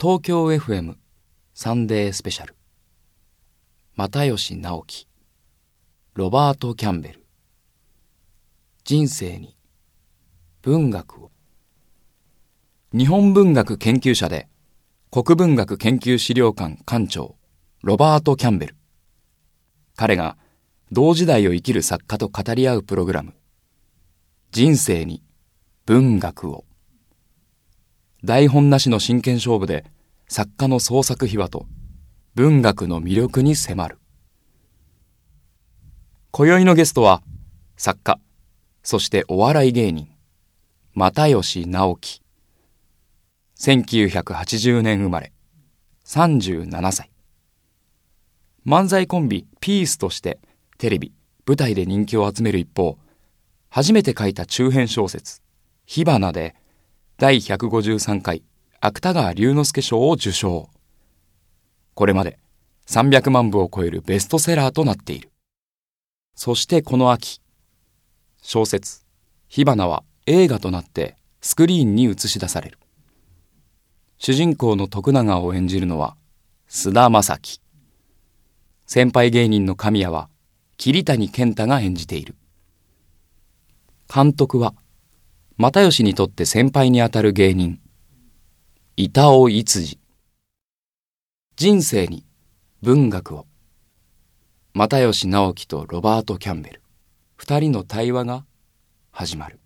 東京 FM サンデースペシャル。又吉直樹。ロバート・キャンベル。人生に文学を。日本文学研究者で国文学研究資料館館長ロバート・キャンベル。彼が同時代を生きる作家と語り合うプログラム。人生に文学を。台本なしの真剣勝負で作家の創作秘話と文学の魅力に迫る。今宵のゲストは作家、そしてお笑い芸人、又吉直樹。1980年生まれ、37歳。漫才コンビピースとしてテレビ、舞台で人気を集める一方、初めて書いた中編小説、火花で第153回芥川龍之介賞を受賞。これまで300万部を超えるベストセラーとなっている。そしてこの秋、小説、火花は映画となってスクリーンに映し出される。主人公の徳永を演じるのは須田正樹。先輩芸人の神谷は桐谷健太が演じている。監督は又吉にとって先輩にあたる芸人、板尾いつじ。人生に文学を。又吉直樹とロバート・キャンベル。二人の対話が始まる。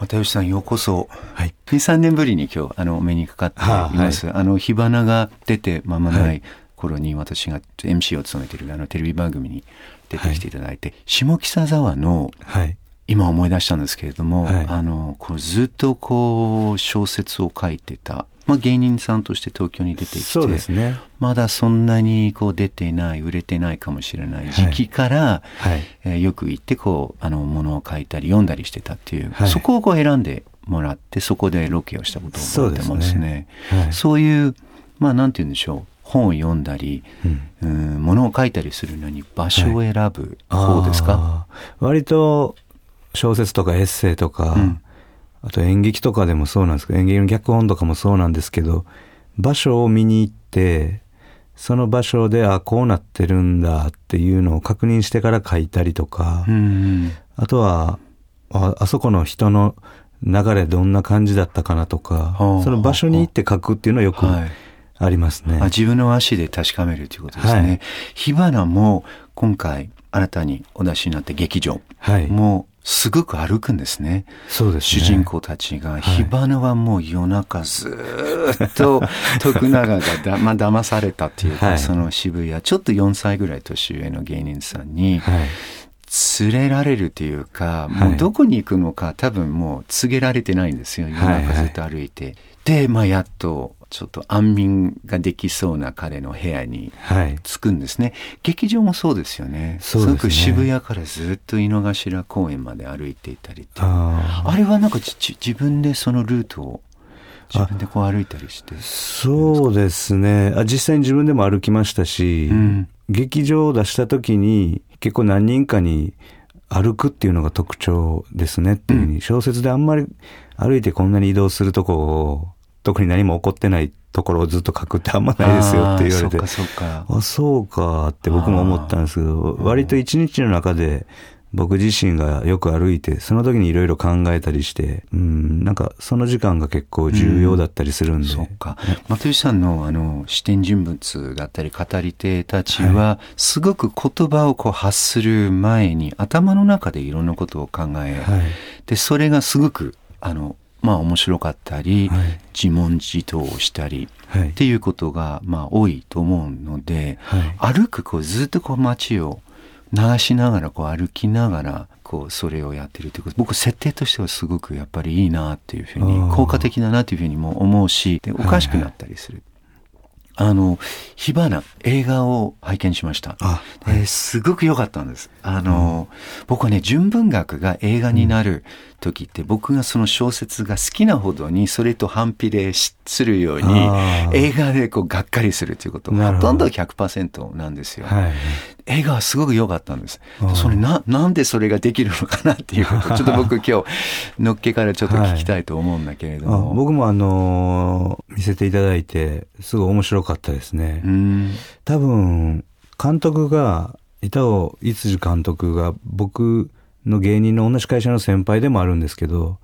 又吉さんようこそ。はい。2、3年ぶりに今日、あの、お目にかかっています。あはい、あの、火花が出て間もない頃に私が MC を務めているあのテレビ番組に出てきていただいて、はい、下北沢の、はい。今思い出したんですけれども、はい、あの、こうずっとこう小説を書いてた、まあ、芸人さんとして東京に出てきて、ね、まだそんなにこう出てない売れてないかもしれない時期から、はい。はい、えー、よく行ってこうあのものを書いたり読んだりしてたっていう、はい、そこをこう選んでもらってそこでロケをしたことを覚えてますね。そう、ね、そういうまあなんて言うんでしょう本を読んだり、うん、ものを書いたりするのに場所を選ぶ方ですか、割と小説とかエッセイとか、うん、あと演劇とかでもそうなんですけど、演劇の脚本とかもそうなんですけど、場所を見に行って、その場所で、あ、こうなってるんだっていうのを確認してから書いたりとか、うん、あとはあ、あそこの人の流れどんな感じだったかなとか、その場所に行って書くっていうのはよくありますね。はい、自分の足で確かめるということですね。はい、火花も今回新たにお出しになった劇場もすごく歩くんですね。そうです、ね、主人公たちが、火花はもう夜中ずっと 徳永がだ、まあ、騙されたっていうか、はい、その渋谷、ちょっと4歳ぐらい年上の芸人さんに、連れられるというか、もうどこに行くのか多分もう告げられてないんですよ。夜中ずっと歩いて。で、まあやっとちょっと安眠ができそうな彼の部屋に着くんですね、はい、劇場もそうですよね。すごく渋谷からずっと井の頭公園まで歩いていたりってあれはなんか自分でそのルートを自分でこう歩いたりして。そうですね。あ実際に自分でも歩きましたし、うん、劇場を出した時に結構何人かに歩くっていうのが特徴ですねっていうふうに、小説であんまり歩いてこんなに移動するとこを特に何も起こってないところをずっと書くってあんまないですよって言われて。あ、そうか、あ、そうかって僕も思ったんですけど、割と一日の中で僕自身がよく歩いて、その時にいろいろ考えたりして、うん、なんかその時間が結構重要だったりするんで。うん、そうか。又吉さんのあの視点人物だったり語り手たちは、すごく言葉をこう発する前に頭の中でいろんなことを考え、はい、で、それがすごくあのまあ面白かったり、はい、自問自答をしたり、はい、っていうことがまあ多いと思うので、はい、歩くこうずっとこう街を流しながらこう歩きながらこうそれをやってるということ。僕設定としてはすごくやっぱりいいなっていうふうに効果的だなというふうにも思うしでおかしくなったりする。あの、火花、映画を拝見しました。あ、えー、すごく良かったんです。あの、うん、僕はね、純文学が映画になる時って僕がその小説が好きなほどにそれと反比例するように映画でこうがっかりするということほとんど100%なんですよ。はい、映画はすごく良かったんです。それな、なんでそれができるのかなっていうこと ちょっと僕今日のっけからちょっと聞きたいと思うんだけれども。はい、僕もあのー、見せていただいてすごい面白かったですね。多分監督が板尾いつじ監督が僕の芸人の同じ会社の先輩でもあるんですけど、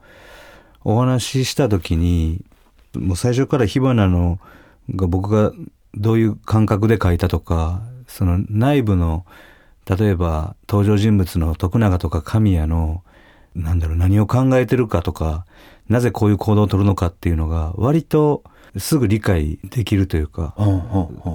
お話しした時に、もう最初から火花のが僕がどういう感覚で書いたとか、その内部の、例えば登場人物の徳永とか神谷の、なんだろう、何を考えてるかとか、なぜこういう行動を取るのかっていうのが、割とすぐ理解できるというか、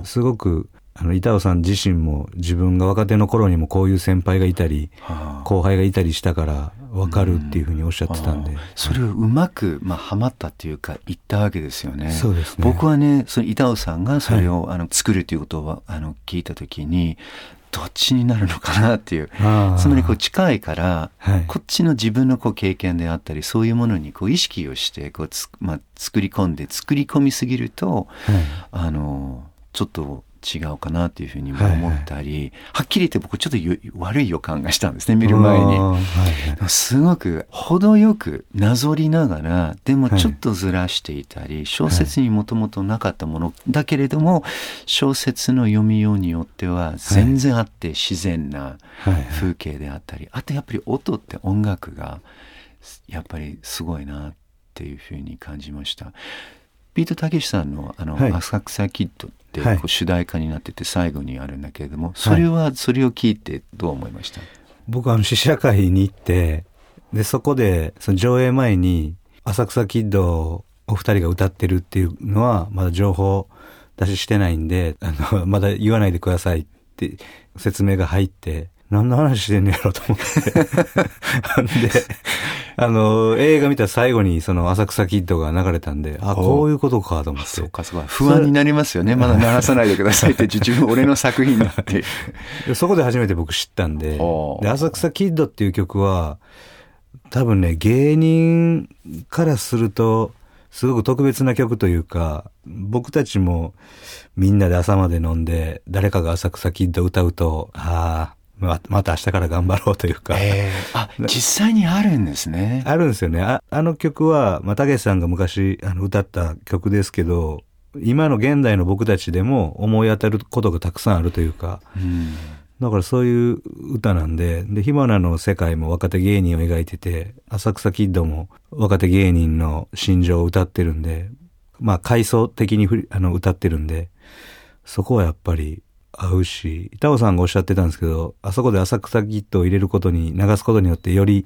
すごくあの、板尾さん自身も自分が若手の頃にもこういう先輩がいたり、はあ、後輩がいたりしたから分かるっていうふうにおっしゃってたんで。うん、それをうまく、まあ、はまったっていうか、言ったわけですよね。そうですね。僕はね、その板尾さんがそれを、はい、あの作るということをあの聞いたときに、どっちになるのかなっていう。つまりこう近いから、はい、こっちの自分のこう経験であったり、そういうものにこう意識をしてこうつ、まあ、作り込んで、作り込みすぎると、はい、あの、ちょっと違うかなっていうふうに思ったり、はい。はい、はっきり言って僕ちょっと悪い予感がしたんですね見る前に、はい、すごく程よくなぞりながらでもちょっとずらしていたり、小説にもともとなかったものだけれども小説の読みようによっては全然あって自然な風景であったりあとやっぱり音って音楽がやっぱりすごいなっていうふうに感じました。ビートたけしさんのあの、はい、浅草キッドってこう主題歌になってて最後にあるんだけれども、それはそれを聞いてどう思いました、僕あの試写会に行ってでそこでその上映前に浅草キッドをお二人が歌ってるっていうのはまだ情報出ししてないんであのまだ言わないでくださいって説明が入って何の話してんのやろと思って。であの、映画見た最後にその浅草キッドが流れたんで、あ、こういうことかと思って。そうか、そうか。不安になりますよね。まだ流さないでくださいって 自分、俺の作品だってそこで初めて僕知ったんで、で、浅草キッドっていう曲は、多分ね、芸人からすると、すごく特別な曲というか、僕たちもみんなで朝まで飲んで、誰かが浅草キッド歌うと、ああ、ままた明日から頑張ろうというか。えー、あ、実際にあるんですね。あるんですよね。ああの曲は、まあ、たけしさんが昔あの歌った曲ですけど、今の現代の僕たちでも思い当たることがたくさんあるというか、うん、だからそういう歌なんで、で、火花の世界も若手芸人を描いてて、浅草キッドも若手芸人の心情を歌ってるんで、まあ階層的にあの歌ってるんで、そこはやっぱり合うし、板尾さんがおっしゃってたんですけど、あそこで浅草キットを入れることに、流すことによってより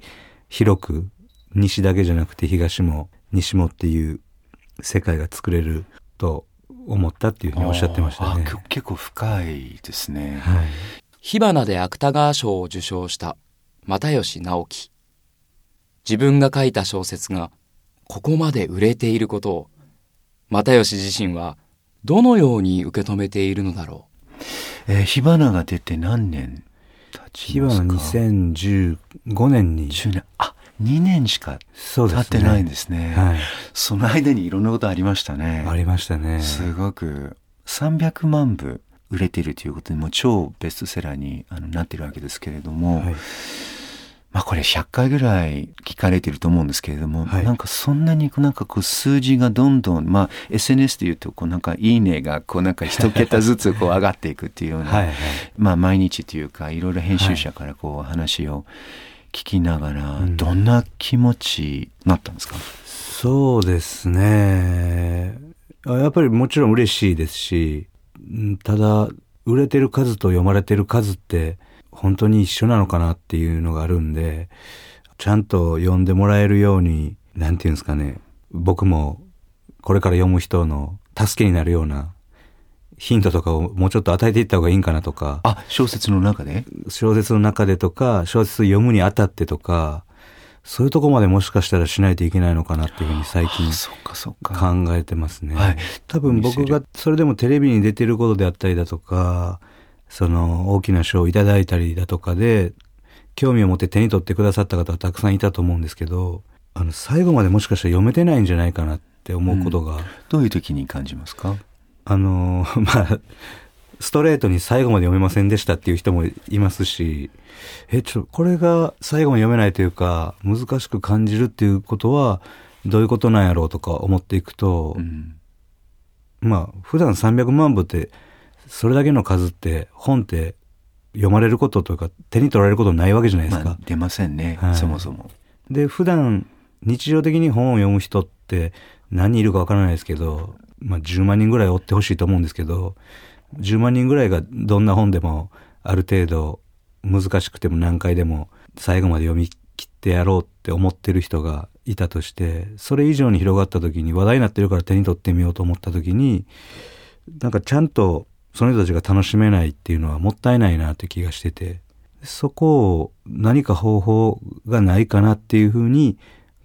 広く、西だけじゃなくて東も西もっていう世界が作れると思ったっていうふうにおっしゃってましたね。結構深いですね。はい。火花で芥川賞を受賞した又吉直樹。自分が書いた小説がここまで売れていることを、又吉自身はどのように受け止めているのだろう。えー、火花が出て何年経ちますか？火花2015年に。10年。あ、2年しか経ってないんですね。ねはい。その間にいろんなことありましたね。ありましたね。すごく。300万部売れているということで、もう超ベストセラーにあのなってるわけですけれども、はいまあこれ100回ぐらい聞かれてると思うんですけれども、はい、なんかそんなになんかこう数字がどんどん、まあ SNS で言うとこうなんかいいねがこうなんか一桁ずつこう上がっていくっていうような、はいはい、まあ毎日というかいろいろ編集者からこう話を聞きながら、どんな気持ちになったんですか、うん、そうですね。やっぱりもちろん嬉しいですし、ただ売れてる数と読まれてる数って本当に一緒なのかなっていうのがあるんで、ちゃんと読んでもらえるように、なんていうんですかね、僕もこれから読む人の助けになるようなヒントとかをもうちょっと与えていった方がいいんかなとか。あ、小説の中で？小説の中でとか、小説読むにあたってとか、そういうとこまでもしかしたらしないといけないのかなっていうふうに最近考えてますね。はい、多分僕がそれでもテレビに出てることであったりだとか、その大きな賞をいただいたりだとかで、興味を持って手に取ってくださった方はたくさんいたと思うんですけど、あの、最後までもしかしたら読めてないんじゃないかなって思うことが。うん、どういう時に感じますか？あの、まあ、ストレートに最後まで読めませんでしたっていう人もいますし、え、ちょ、これが最後まで読めないというか、難しく感じるっていうことは、どういうことなんやろうとか思っていくと、うん、まあ、普段300万部って、それだけの数って本って読まれることというか手に取られることないわけじゃないですか。まあ、出ませんね、はい、そもそも。で、普段日常的に本を読む人って何人いるかわからないですけど、まあ10万人ぐらい追ってほしいと思うんですけど、10万人ぐらいがどんな本でもある程度難しくても何回でも最後まで読み切ってやろうって思ってる人がいたとして、それ以上に広がった時に話題になってるから手に取ってみようと思った時に、なんかちゃんとその人たちが楽しめないっていうのはもったいないなって気がしてて、そこを何か方法がないかなっていうふうに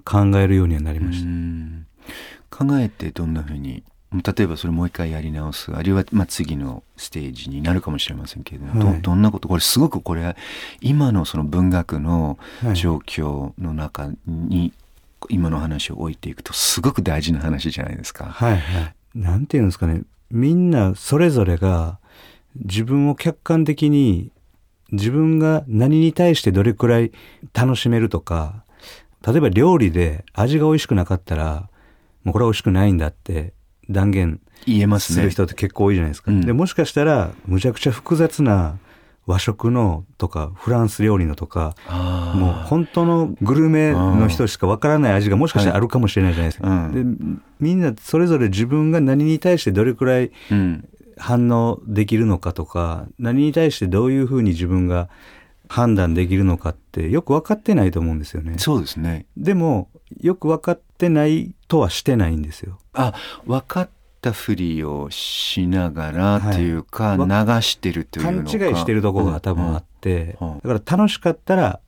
考えるようにはなりました。考えてどんなふうに例えばそれもう一回やり直すあるいはまあ次のステージになるかもしれませんけれども、はい、どどんなことこれすごくこれは今のその文学の状況の中に今の話を置いていくとすごく大事な話じゃないですか。はいはい。なんていうんですかねみんなそれぞれが自分を客観的に自分が何に対してどれくらい楽しめるとか、例えば料理で味が美味しくなかったら、もうこれは美味しくないんだって断言すね。する人って結構多いじゃないですか。うん、で、もしかしたら、むちゃくちゃ複雑な和食のとか、フランス料理のとか、もう本当のグルメの人しかわからない味がもしかしたらあるかもしれないじゃないですか。はいうん、で、みんなそれぞれ自分が何に対してどれくらい反応できるのかとか、何に対してどういうふうに自分が判断できるのかってよく分かってないと思うんですよね。そうですね。でも、よく分かってないとはしてないんですよ。あ、分かったふりをしながらっていうか、はい、流してるというのか。勘違いしてるところが多分あって、うん。うん、だから楽しかったら、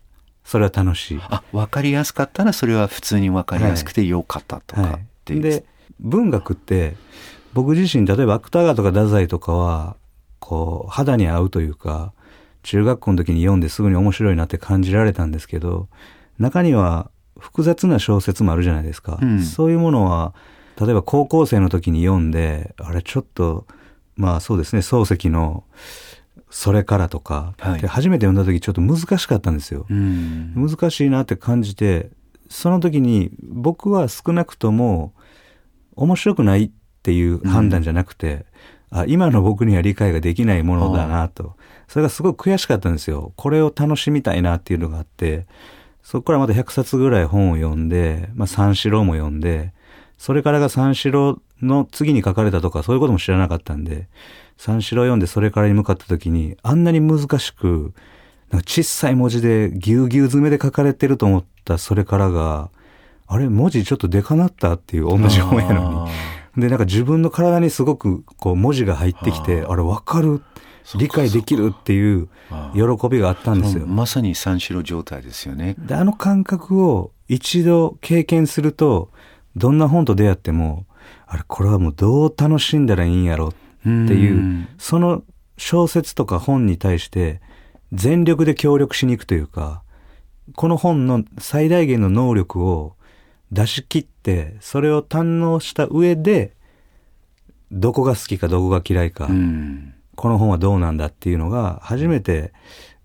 それは楽しい。あ、分かりやすかったら、それは普通に分かりやすくてよかったとかっていう、はい、で、文学って、僕自身、例えば芥川とか太宰とかは、こう、肌に合うというか、中学校の時に読んですぐに面白いなって感じられたんですけど、中には複雑な小説もあるじゃないですか。うん、そういうものは、例えば高校生の時に読んで、あれちょっと、まあそうですね、漱石の、それからとか、はい、で初めて読んだ時ちょっと難しかったんですよ。難しいなって感じて、その時に僕は少なくとも面白くないっていう判断じゃなくて、うん、あ今の僕には理解ができないものだなと。それがすごく悔しかったんですよ。これを楽しみたいなっていうのがあって、そこからまた100冊ぐらい本を読んで、まあ三四郎も読んで、それからが三四郎の次に書かれたとかそういうことも知らなかったんで、三四郎読んでそれからに向かった時に、あんなに難しく、なんか小さい文字でぎゅうぎゅう詰めで書かれてると思ったそれからが、あれ文字ちょっとでかなったっていう同じ本やのに。で、なんか自分の体にすごくこう文字が入ってきて、あれわかる、理解できるっていう喜びがあったんですよ。まさに三四郎状態ですよね。で、あの感覚を一度経験すると、どんな本と出会っても、あれ、これはもうどう楽しんだらいいんやろっていう、その小説とか本に対して全力で協力しに行くというか、この本の最大限の能力を出し切って、それを堪能した上で、どこが好きかどこが嫌いか、この本はどうなんだっていうのが初めて、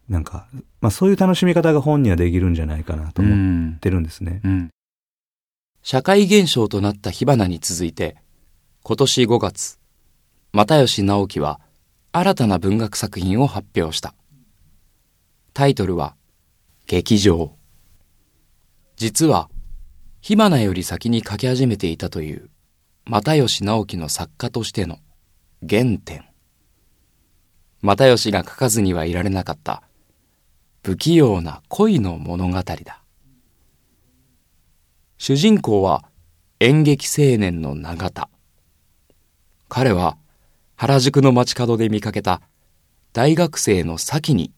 なんか、まあそういう楽しみ方が本にはできるんじゃないかなと思ってるんですね。うん社会現象となった火花に続いて、今年5月、又吉直樹は新たな文学作品を発表した。タイトルは、劇場。実は、火花より先に書き始めていたという、又吉直樹の作家としての原点。又吉が書かずにはいられなかった、不器用な恋の物語だ。主人公は演劇青年の永田。彼は原宿の街角で見かけた大学生の先に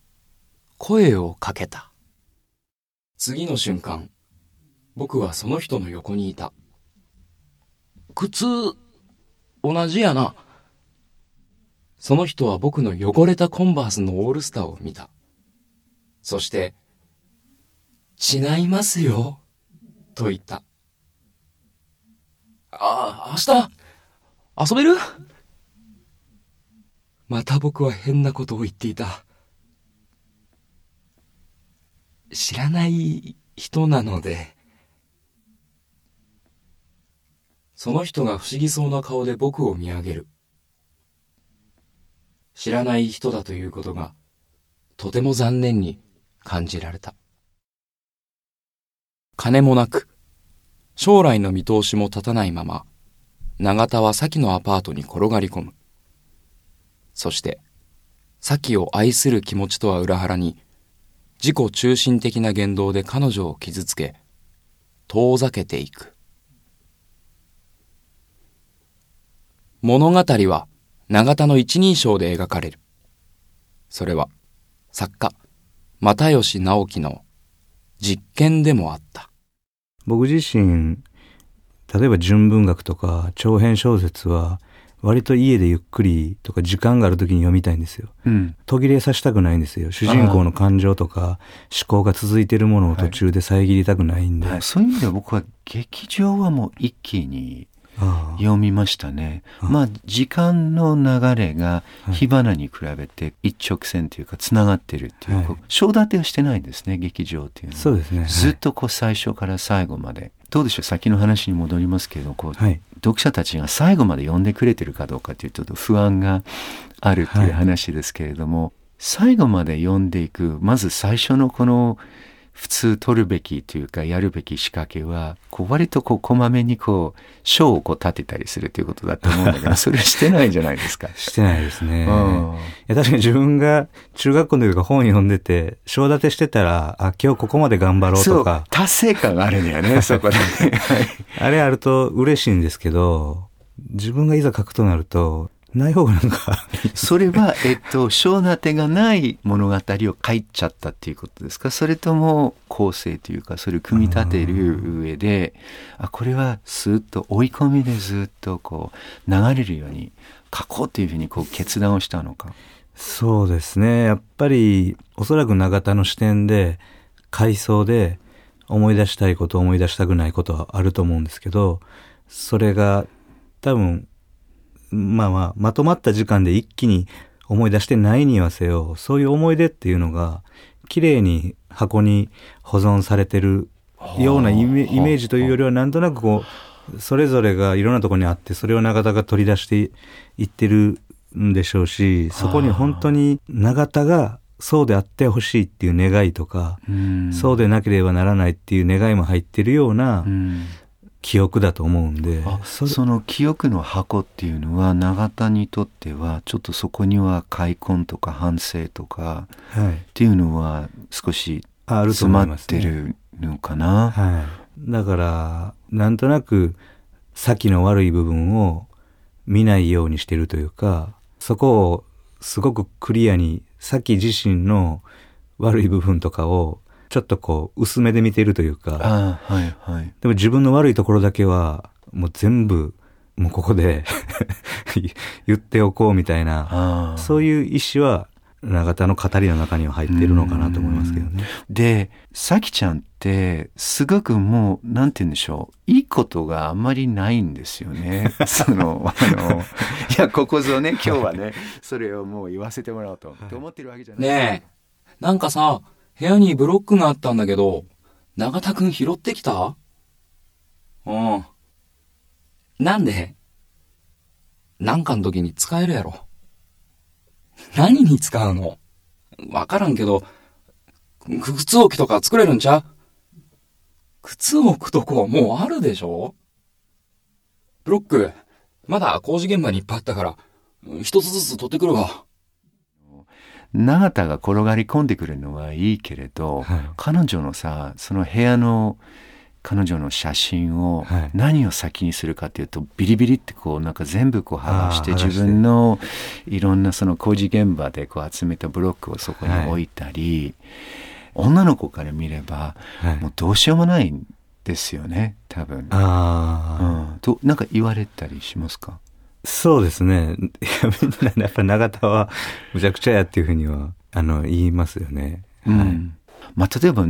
声をかけた。次の瞬間、僕はその人の横にいた。靴、同じやな。その人は僕の汚れたコンバースのオールスターを見た。そして、違いますよ、と言った？ああ、明日、遊べる？また僕は変なことを言っていた。知らない人なので、その人が不思議そうな顔で僕を見上げる。知らない人だということが、とても残念に感じられた。金もなく、将来の見通しも立たないまま、永田は先のアパートに転がり込む。そして、先を愛する気持ちとは裏腹に、自己中心的な言動で彼女を傷つけ、遠ざけていく。物語は永田の一人称で描かれる。それは作家、又吉直樹の実験でもあった。僕自身、例えば純文学とか長編小説は、割と家でゆっくりとか時間がある時に読みたいんですよ。うん、途切れさせたくないんですよ。主人公の感情とか思考が続いてるものを途中で遮りたくないんで、はいはい、そういう意味では僕は劇場はもう一気に読みましたね。まあ時間の流れが火花に比べて一直線というかつながってるっていう、章立てはしてないですね劇場っていうのは。そうですね、ずっとこう最初から最後まで。どうでしょう先の話に戻りますけどこう、はい、読者たちが最後まで読んでくれてるかどうかというと不安があるっていう話ですけれども、はい、最後まで読んでいくまず最初のこの普通取るべきというかやるべき仕掛けはこう割とこうこまめにこう章をこう立てたりするということだと思うんだけど それしてないんじゃないですか。してないですね、うん、いや確かに自分が中学校の時か本読んでて章立てしてたらあ今日ここまで頑張ろうとか。達成感があるんだよね そこで。あれあると嬉しいんですけど自分がいざ書くとなるとない方がなんかそれは、えっと、小な手がない物語を書いちゃったっていうことですか？それとも構成というか、それを組み立てる上で、あこれはスーッと追い込みでずっとこう、流れるように書こうというふうにこう決断をしたのか？そうですね。やっぱり、おそらく永田の視点で、回想で思い出したいこと、思い出したくないことはあると思うんですけど、それが多分まあまあ、まとまった時間で一気に思い出してないにはせよ、そういう思い出っていうのが、綺麗に箱に保存されてるようなイメージというよりは、なんとなくこう、それぞれがいろんなところにあって、それを永田が取り出していってるんでしょうし、そこに本当に永田がそうであってほしいっていう願いとか、そうでなければならないっていう願いも入ってるような、記憶だと思うんでその記憶の箱っていうのは永田にとってはちょっとそこには開墾とか反省とか、はい、っていうのは少し詰まってるのかな、ねはい、だからなんとなく先の悪い部分を見ないようにしてるというかそこをすごくクリアに先自身の悪い部分とかをちょっとこう、薄めで見てるというか、はいはい、でも自分の悪いところだけは、もう全部、もうここで 言っておこうみたいな、そういう意思は、永田の語りの中には入ってるのかなと思いますけどね。で、さきちゃんって、すごくもう、なんて言うんでしょう。いいことがあんまりないんですよね。その、あの、いや、ここぞね、今日はね、それをもう言わせてもらおうと、と思ってるわけじゃない。ねえ、なんかさ、部屋にブロックがあったんだけど、永田くん拾ってきた？うん。なんで？なんかの時に使えるやろ。何に使うの？わからんけど、靴置きとか作れるんちゃう？靴置くとこはもうあるでしょ？ブロック、まだ工事現場にいっぱいあったから、一つずつ取ってくるわ。永田が転がり込んでくるのはいいけれど、はい、彼女のさその部屋の彼女の写真を何を先にするかというと、ビリビリってこうなんか全部こう剥がして自分のいろんなその工事現場でこう集めたブロックをそこに置いたり、はい、女の子から見れば、もうどうしようもないんですよね多分。あうん、となんか言われたりしますか？そうですね。みんな、やっぱ永田はむちゃくちゃやっていうふうには、あの、言いますよね。はい。まあ、例えば、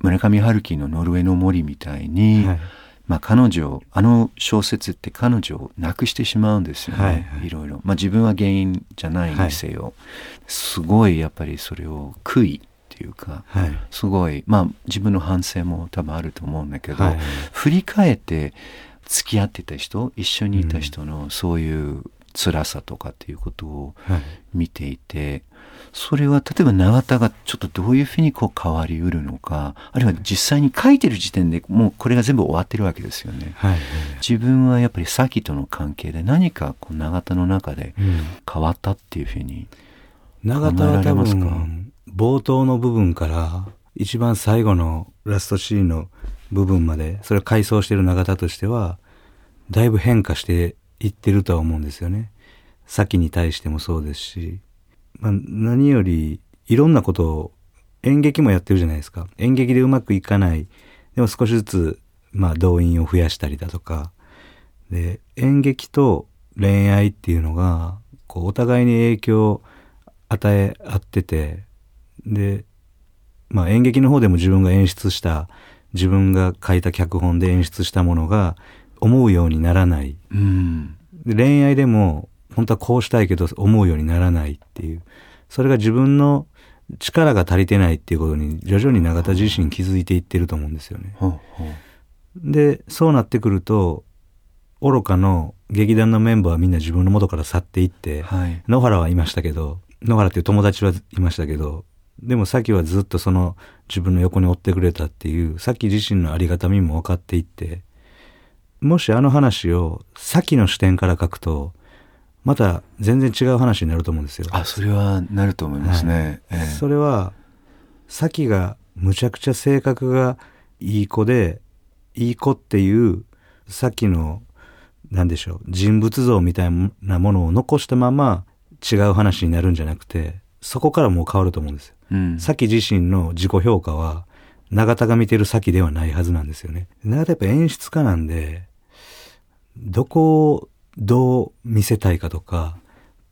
村上春樹の「ノルウェーの森」みたいに、はい、まあ、彼女あの小説って彼女を亡くしてしまうんですよね、はいはい、いろいろ、まあ、自分は原因じゃないにせよ、はい、すごいやっぱりそれを悔いっていうか、はい、すごいまあ自分の反省も多分あると思うんだけど、はい、振り返って付き合ってた人一緒にいた人のそういう辛さとかっていうことを見ていて、それは例えば永田がちょっとどういうふうにこう変わりうるのかあるいは実際に書いてる時点でもうこれが全部終わってるわけですよね。はい、自分はやっぱり先との関係で何かこう永田の中で変わったっていうふうに永田は多分冒頭の部分から一番最後のラストシーンの部分までそれを回想してる永田としてはだいぶ変化していってるとは思うんですよね。先に対してもそうですしまあ、何よりいろんなことを演劇もやってるじゃないですか。演劇でうまくいかない。でも少しずつ、まあ、動員を増やしたりだとか。で、演劇と恋愛っていうのが、こう、お互いに影響を与え合ってて、で、まあ、演劇の方でも自分が演出した、自分が書いた脚本で演出したものが思うようにならない。うん、で恋愛でも本当はこうしたいけど思うようにならないっていう。それが自分の力が足りてないっていうことに徐々に永田自身気づいていってると思うんですよね。で、そうなってくると、愚かの劇団のメンバーはみんな自分の元から去っていって、はい、野原はいましたけど、野原っていう友達はいましたけど、でもさきはずっとその自分の横に追ってくれたっていう、さき自身のありがたみも分かっていって、もしあの話をさきの視点から書くと、また全然違う話になると思うんですよ。あ、それはなると思いますね。はいええ、それは、さきがむちゃくちゃ性格がいい子で、いい子っていう、さっきの、なんでしょう、人物像みたいなものを残したまま違う話になるんじゃなくて、そこからもう変わると思うんですよ。うん、さき自身の自己評価は、永田が見てる先ではないはずなんですよね。永田やっぱ演出家なんで、どこをどう見せたいかとか、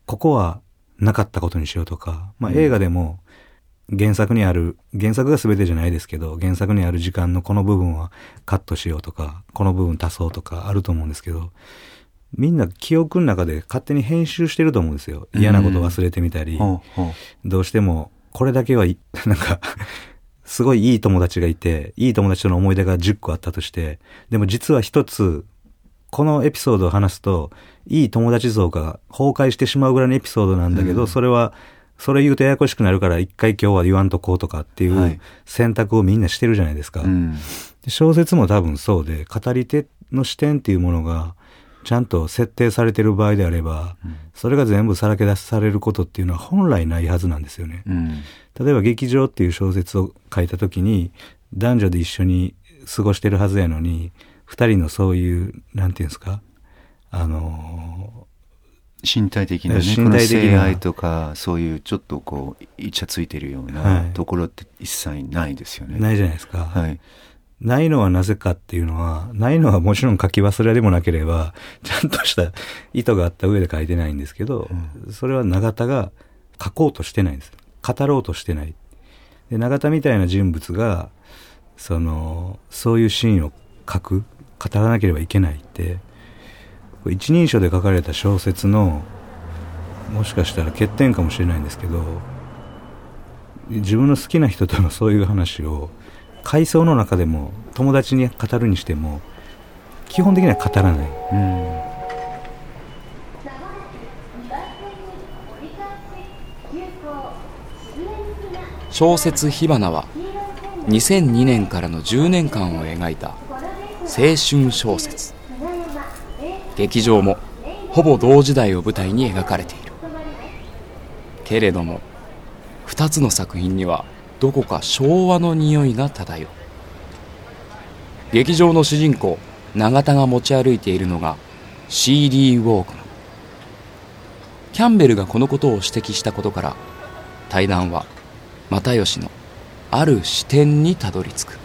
ここはなかったことにしようとか、まあ映画でも原作にある、原作が全てじゃないですけど、原作にある時間のこの部分はカットしようとか、この部分足そうとかあると思うんですけど、みんな記憶の中で勝手に編集してると思うんですよ。嫌なこと忘れてみたり、どうしてもこれだけは、なんかすごいいい友達がいて、いい友達との思い出が10個あったとして、でも実は一つこのエピソードを話すと、いい友達像が崩壊してしまうぐらいのエピソードなんだけど、うん、それは、それ言うとややこしくなるから一回今日は言わんとこうとかっていう選択をみんなしてるじゃないですか。はい、小説も多分そうで、語り手の視点っていうものがちゃんと設定されてる場合であれば、うん、それが全部さらけ出されることっていうのは本来ないはずなんですよね。うん、例えば劇場っていう小説を書いた時に、男女で一緒に過ごしてるはずやのに、二人のそういう、なんていうんですか、あの身体的なね、身体的な愛とか、そういうちょっとこう、イチャついてるようなところって一切ないですよね。ないじゃないですか。はい。ないのはなぜかっていうのは、ないのはもちろん書き忘れでもなければ、ちゃんとした意図があった上で書いてないんですけど、うん、それは永田が書こうとしてないんです。語ろうとしてない。で、永田みたいな人物が、その、そういうシーンを書く。語らなければいけないって。一人称で書かれた小説のもしかしたら欠点かもしれないんですけど自分の好きな人とのそういう話を回想の中でも友達に語るにしても基本的には語らない、うん、小説「火花」は2002年からの10年間を描いた。青春小説。劇場もほぼ同時代を舞台に描かれている。けれども2つの作品にはどこか昭和の匂いが漂う。劇場の主人公永田が持ち歩いているのが CD ウォークマンキャンベルがこのことを指摘したことから対談は又吉のある視点にたどり着く。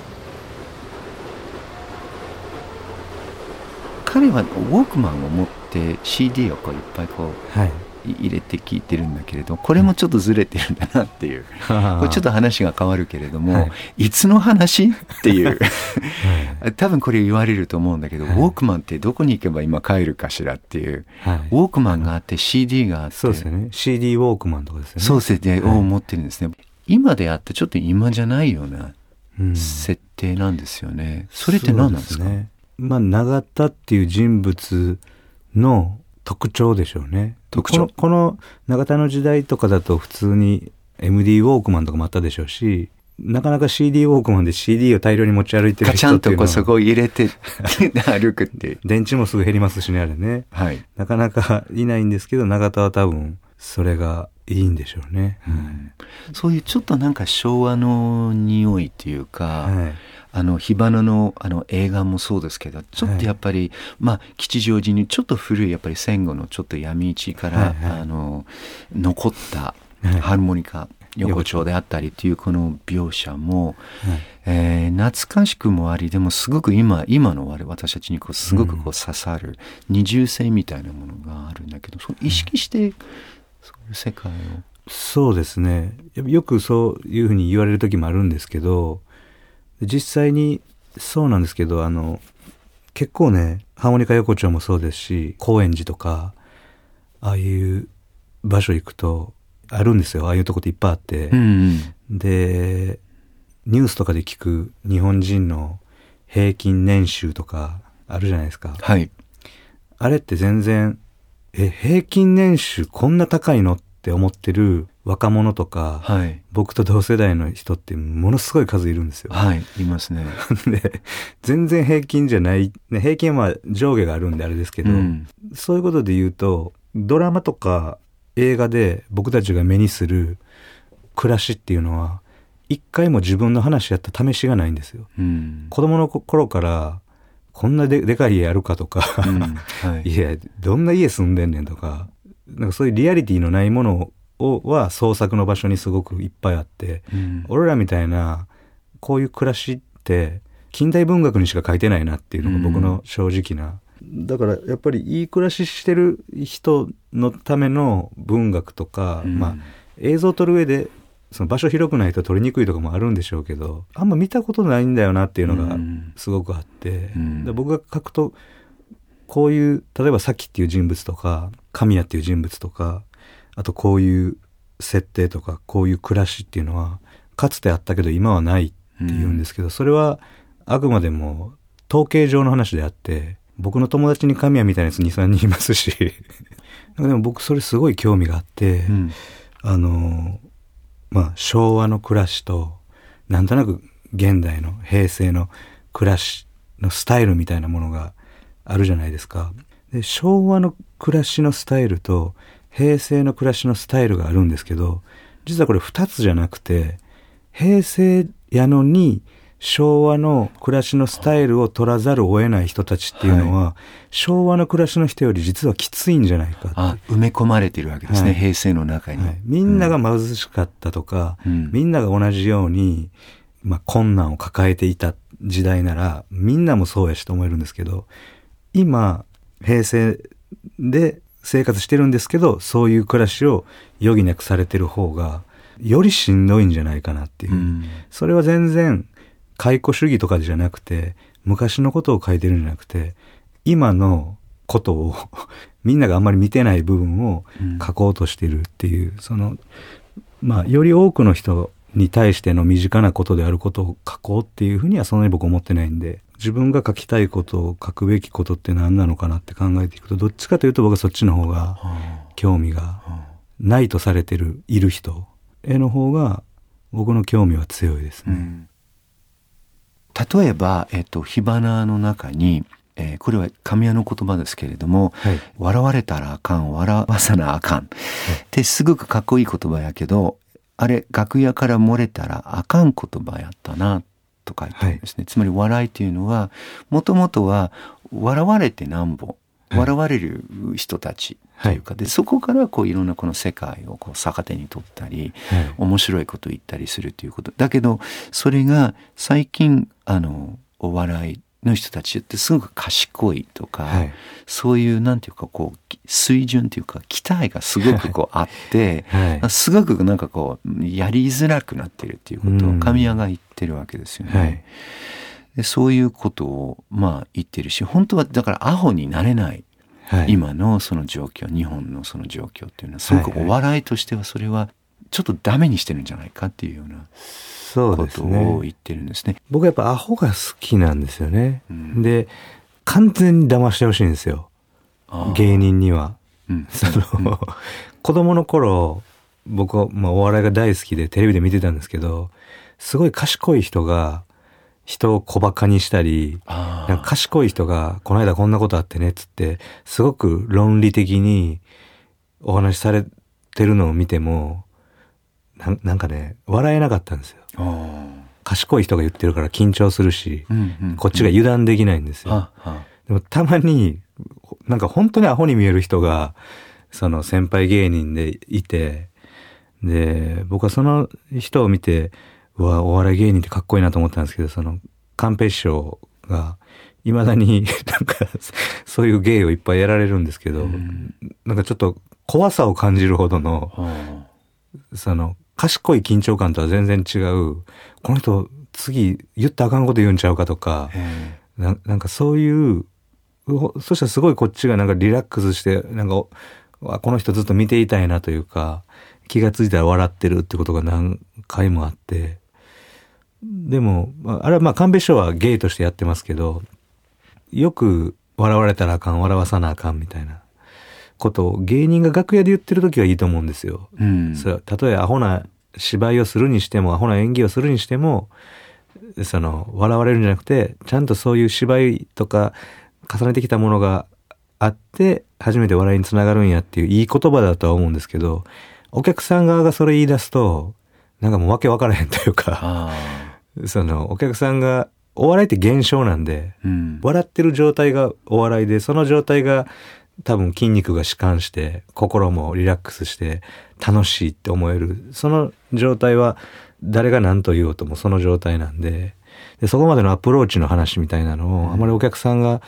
彼はウォークマンを持って CD をこういっぱいこう、はい、入れて聞いてるんだけれどこれもちょっとずれてるんだなっていうこれちょっと話が変わるけれども、はい、いつの話っていう多分これ言われると思うんだけど、はい、ウォークマンってどこに行けば今帰るかしらっていう、はい、ウォークマンがあって CD があってそうですよね。CD ウォークマンとかですよね。そうですね、を持ってるんですね。今であってちょっと今じゃないような設定なんですよね、それって何なんですか、ね、まあ永田っていう人物の特徴でしょうね。特徴このこの永田の時代とかだと普通に MD ウォークマンとかもあったでしょうし、なかなか CD ウォークマンで CD を大量に持ち歩いてる人っていうのは。ガチャンとそこ入れて歩くって。電池もすぐ減りますしね、あれね。はい。なかなかいないんですけど、永田は多分、それがいいんでしょうね。うん、そういうちょっとなんか昭和の匂いっていうか、はい、あの火花のあの映画もそうですけどちょっとやっぱり、はい、まあ吉祥寺にちょっと古いやっぱり戦後のちょっと闇市から、あの残ったハーモニカ、横丁であったりっていうこの描写も、はい、えー、懐かしくもありでもすごく今今の我私たちにこうすごくこう刺さる二重性みたいなものがあるんだけど、うん、意識してそういう世界を。そうですね。よくそういうふうに言われる時もあるんですけど実際にそうなんですけど、あの、結構ね、ハーモニカ横丁もそうですし、高円寺とか、ああいう場所行くと、あるんですよ。ああいうとこっていっぱいあって。うんうん、で、ニュースとかで聞く日本人の平均年収とかあるじゃないですか。はい。あれって全然、え、平均年収こんな高いのって思ってる若者とか、はい、僕と同世代の人ってものすごい数いるんですよ。はい、いますね。で、全然平均じゃない、ね、平均は上下があるんであれですけど、うん、そういうことで言うと、ドラマとか映画で僕たちが目にする暮らしっていうのは、一回も自分の話やった試しがないんですよ。うん、子供の頃から、こんなででかい家あるかとか、うんはい、いや、どんな家住んでんねんとか、なんかそういうリアリティのないものをは創作の場所にすごくいっぱいあって、うん、俺らみたいなこういう暮らしって近代文学にしか書いてないなっていうのが僕の正直な、うん、だからやっぱりいい暮らししてる人のための文学とか、うん、まあ映像を撮る上でその場所広くないと撮りにくいとかもあるんでしょうけどあんま見たことないんだよなっていうのがすごくあって、僕が書くとこういう例えばさきっていう人物とか神谷っていう人物とかあとこういう設定とかこういう暮らしっていうのはかつてあったけど今はないって言うんですけど、それはあくまでも統計上の話であって僕の友達に神谷みたいなやつ23人いますし でも僕それすごい興味があって、うん、あのまあ昭和の暮らしとなんとなく現代の平成の暮らしのスタイルみたいなものがあるじゃないですか。で昭和の暮らしのスタイルと平成の暮らしのスタイルがあるんですけど、実はこれ二つじゃなくて、平成やのに昭和の暮らしのスタイルを取らざるを得ない人たちっていうのは、はい、昭和の暮らしの人より実はきついんじゃないかあ埋め込まれてるわけですね、はい、平成の中に、はい、みんなが貧しかったとか、うん、みんなが同じように、まあ、困難を抱えていた時代なら、みんなもそうやしと思えるんですけど、今、平成で生活してるんですけど、そういう暮らしを余儀なくされてる方が、よりしんどいんじゃないかなっていう。うん、それは全然、解雇主義とかじゃなくて、昔のことを書いてるんじゃなくて、今のことを みんながあんまり見てない部分を書こうとしてるっていう、うん、その、まあ、より多くの人に対しての身近なことであることを書こうっていうふうにはそんなに僕思ってないんで、自分が書きたいことを書くべきことって何なのかなって考えていくと、どっちかというと僕はそっちの方が興味がないとされてる、いる人への方が僕の興味は強いですね。うん、例えば、えっと、火花の中に、えー、これは神谷の言葉ですけれども、はい、笑われたらあかん、笑わさなあかん。ってすごくかっこいい言葉やけど、あれ、楽屋から漏れたらあかん言葉やったなと書いてあるんですね、はい、つまり笑いというのはもともとは笑われてなんぼ笑われる人たちというか、でそこからこういろんなこの世界をこう逆手に取ったり、はい、面白いことを言ったりするということ。だけどそれが最近あのお笑いの人たちってすごく賢いとか、はい、そういうなんていうかこう水準っていうか期待がすごくこうあって、はい、すごくなんかこうやりづらくなってるっていうことを神谷が言ってるわけですよね。はい。でそういうことをまあ言ってるし本当はだからアホになれない、はい、今のその状況日本のその状況っていうのはすごくお笑いとしてはそれはちょっとダメにしてるんじゃないかっていうようなことを言ってるんですね。すね僕はやっぱアホが好きなんですよね。うん、で完全に騙してほしいんですよ。芸人には。うん、その、うん、子供の頃僕は、まあ、お笑いが大好きでテレビで見てたんですけどすごい賢い人が人を小馬鹿にしたり、賢い人が、この間こんなことあってね、つって、すごく論理的にお話しされてるのを見ても、ななんかね、笑えなかったんですよ。賢い人が言ってるから緊張するし、うんうん、こっちが油断できないんですよ。でもたまに、なんか本当にアホに見える人が、その先輩芸人でいて、で、僕はその人を見て、うわ、お笑い芸人ってかっこいいなと思ったんですけど、その、寛平師匠が、未だに なんか、そういう芸をいっぱいやられるんですけど、うん、なんかちょっと怖さを感じるほどの、その、賢い緊張感とは全然違う、この人、次言ったらあかんこと言うんちゃうかとか、ななんかそういう、そしたらすごいこっちがなんかリラックスして、なんか、この人ずっと見ていたいなというか、気がついたら笑ってるってことが何回もあって、でも、あれはまあ、神戸師匠はゲイとしてやってますけど、よく笑われたらあかん、笑わさなあかんみたいな。ことを芸人が楽屋で言ってる時はいいと思うんですよ。うん、それたとえアホな芝居をするにしても、アホな演技をするにしても、その、笑われるんじゃなくて、ちゃんとそういう芝居とか重ねてきたものがあって、初めて笑いにつながるんやっていういい言葉だとは思うんですけど、お客さん側がそれ言い出すと、なんかもうわけわからへんというか、その、お客さんが、お笑いって現象なんで、うん、笑ってる状態がお笑いで、その状態が多分筋肉が弛緩して、心もリラックスして、楽しいって思える。その状態は、誰が何と言おうともその状態なんで、でそこまでのアプローチの話みたいなのを、あまりお客さんが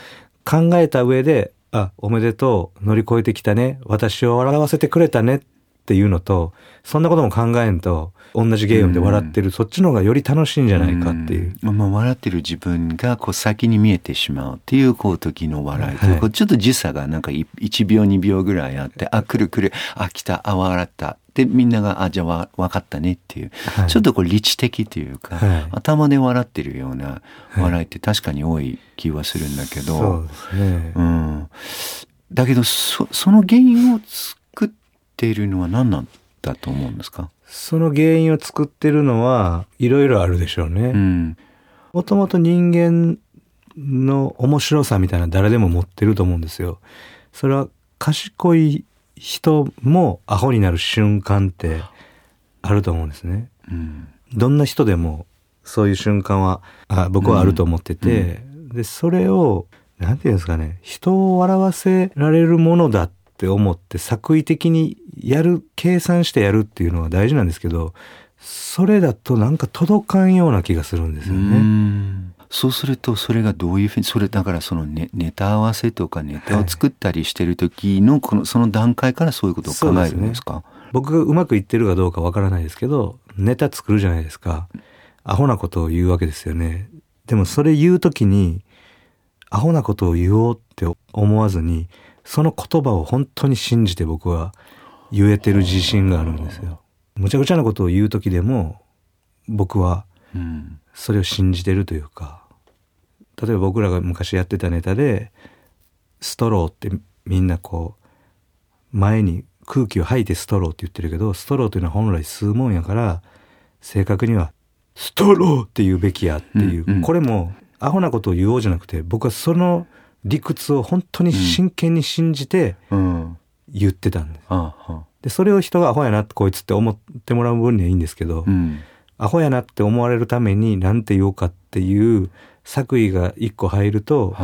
考えた上で、あ、おめでとう、乗り越えてきたね、私を笑わせてくれたねっていうのと、そんなことも考えんと、同じゲームで笑ってる、うん、そっちの方がより楽しいんじゃないかっていう。うん、まあ、笑ってる自分がこう先に見えてしまうっていうこう時の笑いと、はい、ちょっと時差がなんか1秒2秒ぐらいあって、あ、来る来る、あ、来た、あ、笑った。で、みんなが、あ、じゃあ分かったねっていう、はい、ちょっとこう理知的というか、はい、頭で笑ってるような笑いって確かに多い気はするんだけど、そうですね。うん。だけど、そ、その原因を作っているのは何なんだと思うんですか？その原因を作ってるのはいろいろあるでしょうね。もともと人間の面白さみたいな誰でも持ってると思うんですよ。それは賢い人もアホになる瞬間ってあると思うんですね。うん、どんな人でもそういう瞬間はあ僕はあると思ってて、うん、でそれをなんていうんですかね人を笑わせられるものだって思って作為的にやる、計算してやるっていうのは大事なんですけど、それだとなんか届かんような気がするんですよね。そうするとそれがどういうふうにそれだからそのネネタ合わせとかネタを作ったりしてる時のこのその段階からそういうことを考えるんですか、ね、僕がうまくいってるかどうかわからないですけどネタ作るじゃないですか。アホなことを言うわけですよね。でもそれ言う時にアホなことを言おうって思わずにその言葉を本当に信じて僕は言えてる自信があるんですよ。むちゃくちゃなことを言う時でも僕はそれを信じてるというか。例えば僕らが昔やってたネタでストローってみんなこう前に空気を吐いてストローって言ってるけどストローというのは本来吸うもんやから正確にはストローって言うべきやっていう、うんうん、これもアホなことを言おうじゃなくて僕はその理屈を本当に真剣に信じて言ってたんです。うん、でそれを人がアホやなってこいつって思ってもらう分にはいいんですけど、うん、アホやなって思われるために何て言おうかっていう作為が一個入ると、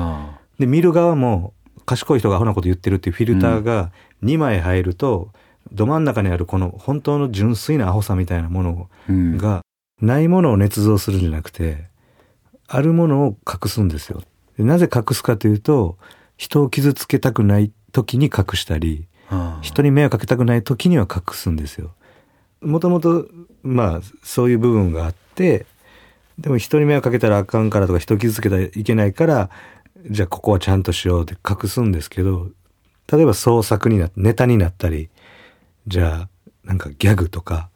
で見る側も賢い人がアホなこと言ってるっていうフィルターが2枚入ると、ど真ん中にあるこの本当の純粋なアホさみたいなものが、ないものを捏造するんじゃなくて、あるものを隠すんですよ。なぜ隠すかというと、人を傷つけたくない時に隠したり、人に迷惑かけたくない時には隠すんですよ。もともと、まあ、そういう部分があって、でも人に迷惑かけたらあかんからとか人傷つけたらいけないから、じゃあここはちゃんとしようって隠すんですけど、例えば創作になって、ネタになったり、じゃあ、なんかギャグとか、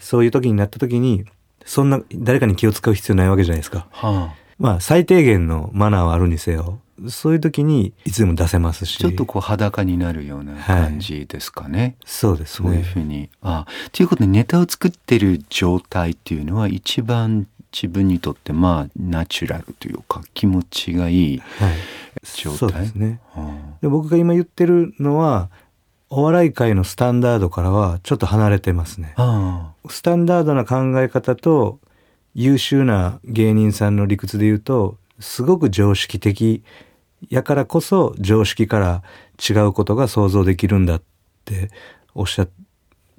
そういう時になった時に、そんな誰かに気を使う必要ないわけじゃないですか。はあ、まあ、最低限のマナーはあるにせよ、そういう時にいつでも出せますし。ちょっとこう裸になるような感じですかね。はい、そうですね。そういうふうに。あということでネタを作ってる状態っていうのは一番自分にとってまあナチュラルというか気持ちがいい状態、はい、そうですね。で僕が今言ってるのはお笑い界のスタンダードからはちょっと離れてますね。スタンダードな考え方と優秀な芸人さんの理屈で言うとすごく常識的やからこそ常識から違うことが想像できるんだっておっしゃっ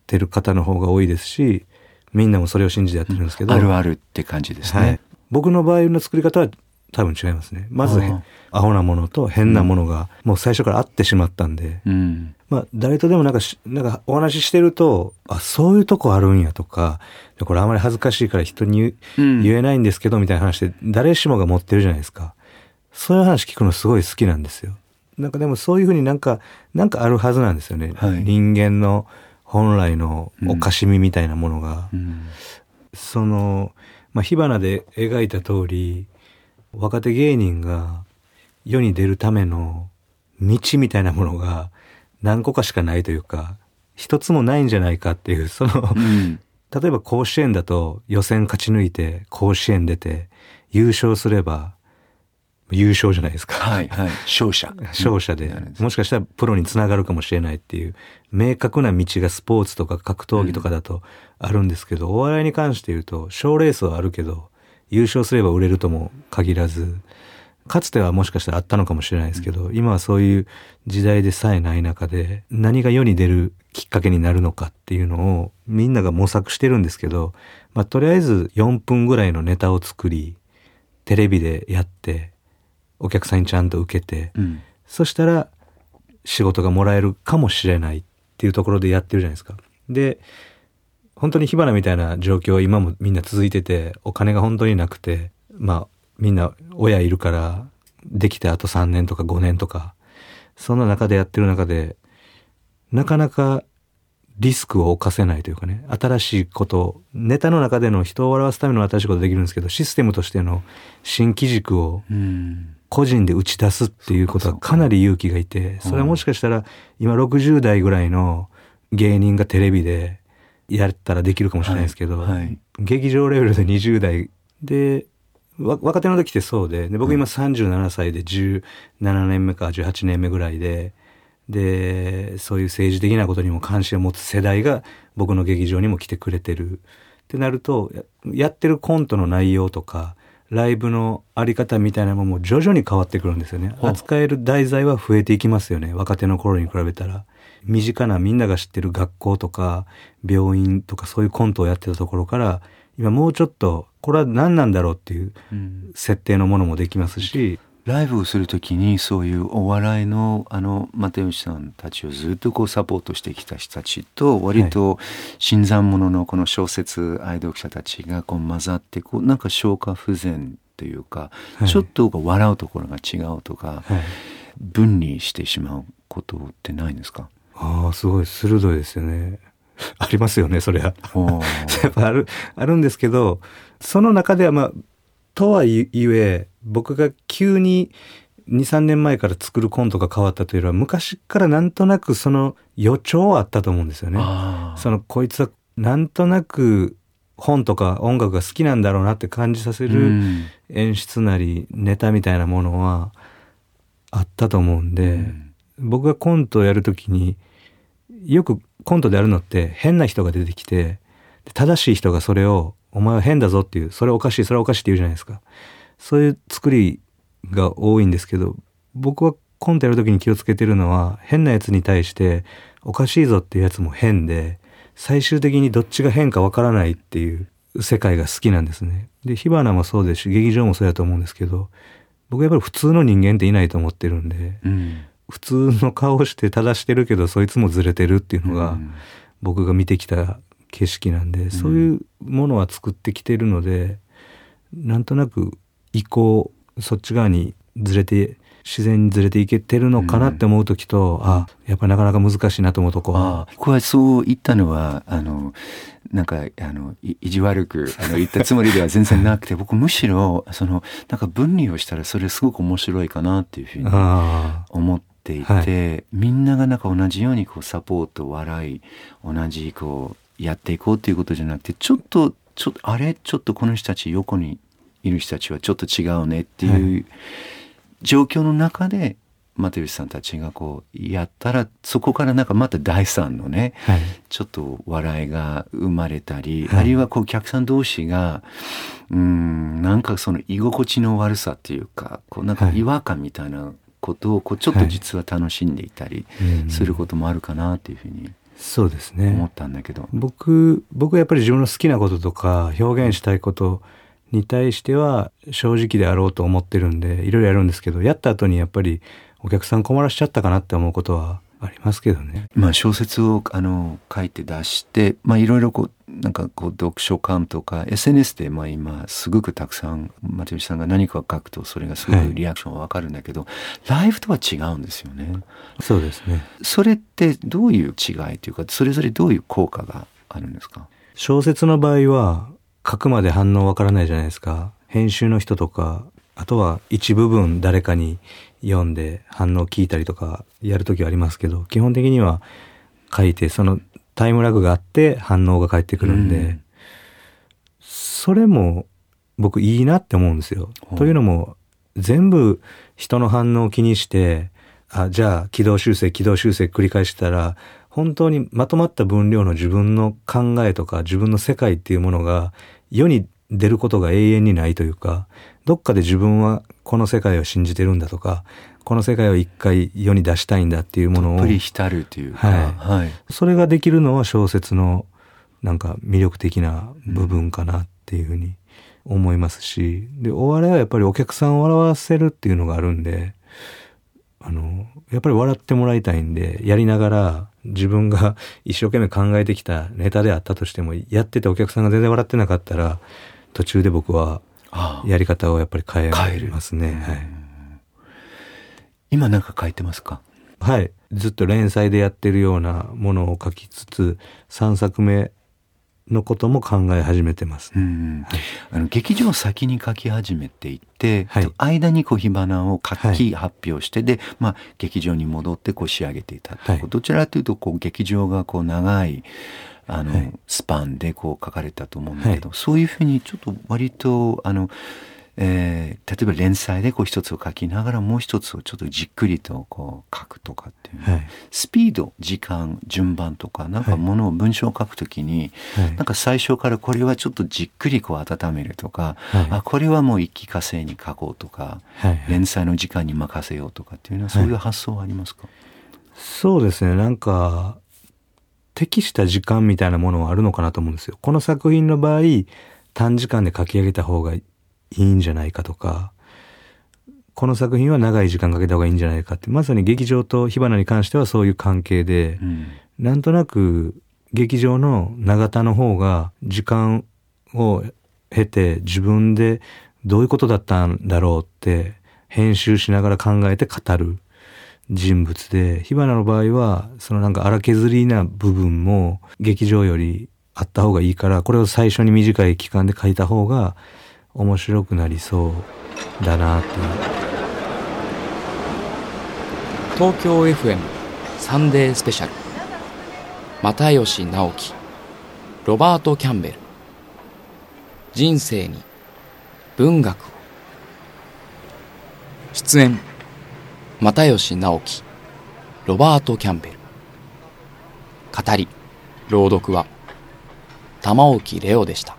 てる方の方が多いですし、みんなもそれを信じてやってるんですけど。あるあるって感じですね。はい、僕の場合の作り方は多分違いますね。まず、アホなものと変なものが、もう最初からあってしまったんで、うん、まあ、誰とでもなんかなんかお話ししてると、あ、そういうとこあるんやとか、これあまり恥ずかしいから人に言えないんですけど、みたいな話で、誰しもが持ってるじゃないですか。そういう話聞くのすごい好きなんですよ。なんかでもそういうふうになんか、なんかあるはずなんですよね。はい、人間の本来のおかしみみたいなものが。うん、その、まあ、火花で描いた通り、若手芸人が世に出るための道みたいなものが何個かしかないというか、一つもないんじゃないかっていう、その、うん、例えば甲子園だと予選勝ち抜いて甲子園出て優勝すれば優勝じゃないですか。はいはい。勝者。勝者で、もしかしたらプロにつながるかもしれないっていう、明確な道がスポーツとか格闘技とかだとあるんですけど、うん、お笑いに関して言うと、賞レースはあるけど、優勝すれば売れるとも限らず、かつてはもしかしたらあったのかもしれないですけど、うん、今はそういう時代でさえない中で、何が世に出るきっかけになるのかっていうのをみんなが模索してるんですけど、まあ、とりあえず4分ぐらいのネタを作り、テレビでやって、お客さんにちゃんと受けて、うん、そしたら仕事がもらえるかもしれないっていうところでやってるじゃないですか。で、本当に火花みたいな状況今もみんな続いてて、お金が本当になくて、まあみんな親いるからできてあと3年とか5年とか、そんな中でやってる中で、なかなかリスクを犯せないというかね、新しいこと、ネタの中での人を笑わすための新しいことできるんですけど、システムとしての新機軸を個人で打ち出すっていうことはかなり勇気がいて、それはもしかしたら今60代ぐらいの芸人がテレビでやったらできるかもしれないですけど、劇場レベルで20代で、若手の時ってそうで、で僕今37歳で17年目か18年目ぐらいで、で、そういう政治的なことにも関心を持つ世代が僕の劇場にも来てくれてる。ってなると、やってるコントの内容とか、ライブのあり方みたいなものも徐々に変わってくるんですよね。扱える題材は増えていきますよね。若手の頃に比べたら。身近なみんなが知ってる学校とか病院とかそういうコントをやってたところから今もうちょっとこれは何なんだろうっていう設定のものもできますし、ライブをするときにそういうお笑いのあの又吉さんたちをずっとこうサポートしてきた人たちと割と新参者のこの小説愛読者たちがこう混ざってこうなんか消化不全というか、はい、ちょっと笑うところが違うとか、はい、分離してしまうことってないんですか？ああすごい鋭いですよね。ありますよねそれは。やっぱあるあるんですけどその中ではまあとはいえ僕が急に2、3年前から作るコントが変わったというよりは、昔からなんとなくその予兆はあったと思うんですよね。その、こいつはなんとなく本とか音楽が好きなんだろうなって感じさせる演出なりネタみたいなものはあったと思うんで、僕がコントをやるときに、よくコントでやるのって変な人が出てきて、正しい人がそれを、お前は変だぞっていう、それおかしい、それおかしいって言うじゃないですか。そういう作りが多いんですけど、僕はコントやるときに気をつけてるのは、変なやつに対して、おかしいぞっていうやつも変で、最終的にどっちが変かわからないっていう世界が好きなんですね。で、火花もそうですし、劇場もそうやと思うんですけど、僕やっぱり普通の人間っていないと思ってるんで、うん、普通の顔して正してるけどそいつもずれてるっていうのが、僕が見てきた景色なんで、そういうものは作ってきてるのでなんとなく移行そっち側にずれて自然にずれていけてるのかなって思う時と、うん、あやっぱりなかなか難しいなと思うとこ。は。これはそう言ったのはあのなんかあの意地悪くあの言ったつもりでは全然なくて 僕むしろそのなんか分離をしたらそれすごく面白いかなっていうふうに思っていて、はい、みんながなんか同じようにこうサポート笑い同じこうやっていこうっていうことじゃなくてちょっとちょっとあれ？ちょっとこの人たち横にいる人たちはちょっと違うねっていう、はい。状況の中で又吉さんたちがこうやったらそこからなんかまた第三のね、はい、ちょっと笑いが生まれたり、はい、あるいはこうお客さん同士がうんなんかその居心地の悪さっていうかこうなんか違和感みたいなことをこうちょっと実は楽しんでいたりすることもあるかなっていうふうに。そうですね。思ったんだけど。僕、僕はやっぱり自分の好きなこととか表現したいことに対しては正直であろうと思ってるんでいろいろやるんですけどやった後にやっぱりお客さん困らしちゃったかなって思うことはありますけどね。まあ小説をあの書いて出してまあいろいろこうなんかこう読書感とか SNS でまあ今すごくたくさん松吉さんが何かを書くとそれがすごくリアクションはわかるんだけど、はい、ライブとは違うんですよね。そうですね。それってどういう違いというかそれぞれどういう効果があるんですか？小説の場合は書くまで反応わからないじゃないですか。編集の人とか、あとは一部分誰かに読んで反応聞いたりとかやるときはありますけど、基本的には書いて、そのタイムラグがあって反応が返ってくるんで、うん、それも僕いいなって思うんですよ。というのも、全部人の反応を気にして、あ、じゃあ軌道修正、軌道修正繰り返したら、本当にまとまった分量の自分の考えとか自分の世界っていうものが世に出ることが永遠にないというか、どっかで自分はこの世界を信じてるんだとか、この世界を一回世に出したいんだっていうものを。たっぷり浸るというか、はい、はい。それができるのは小説のなんか魅力的な部分かなっていうふうに思いますし、で、お笑いはやっぱりお客さんを笑わせるっていうのがあるんで、あの、やっぱり笑ってもらいたいんで、やりながら自分が 一生懸命考えてきたネタであったとしても、やっててお客さんが全然笑ってなかったら、途中で僕はやり方をやっぱり変えますね。はい、今なんか書いてますか？はい。ずっと連載でやってるようなものを書きつつ、3作目のことも考え始めてます、ね、あの劇場を先に書き始めていて、はい、間にこう火花を書き発表して、はい、で、まあ、劇場に戻ってこう仕上げていたと、はい、どちらかというとこう劇場がこう長いあの、スパンでこう書かれたと思うんだけど、そういうふうにちょっと割とあのえー、例えば連載でこう一つを書きながらもう一つをちょっとじっくりとこう書くとかっていう、はい、スピード時間順番とかなんかものを文章を書くときに、はい、なんか最初からこれはちょっとじっくりこう温めるとか、はい、あこれはもう一気化成に書こうとか、はい。連載の時間に任せようとかっていうのはそういう発想はありますか、そうですね。なんか適した時間みたいなものはあるのかなと思うんですよ。この作品の場合短時間で書き上げた方がいいんじゃないかとか、この作品は長い時間かけた方がいいんじゃないかって、まさに劇場と火花に関してはそういう関係で、うん、なんとなく劇場の長田の方が時間を経て自分でどういうことだったんだろうって編集しながら考えて語る人物で、火花の場合は、そのなんか荒削りな部分も劇場よりあった方がいいから、これを最初に短い期間で書いた方が面白くなりそうだなという。東京 FM サンデースペシャル。又吉直樹。ロバート・キャンベル人生に文学を出演又吉直樹ロバート・キャンベル。語り朗読は玉置レオでした。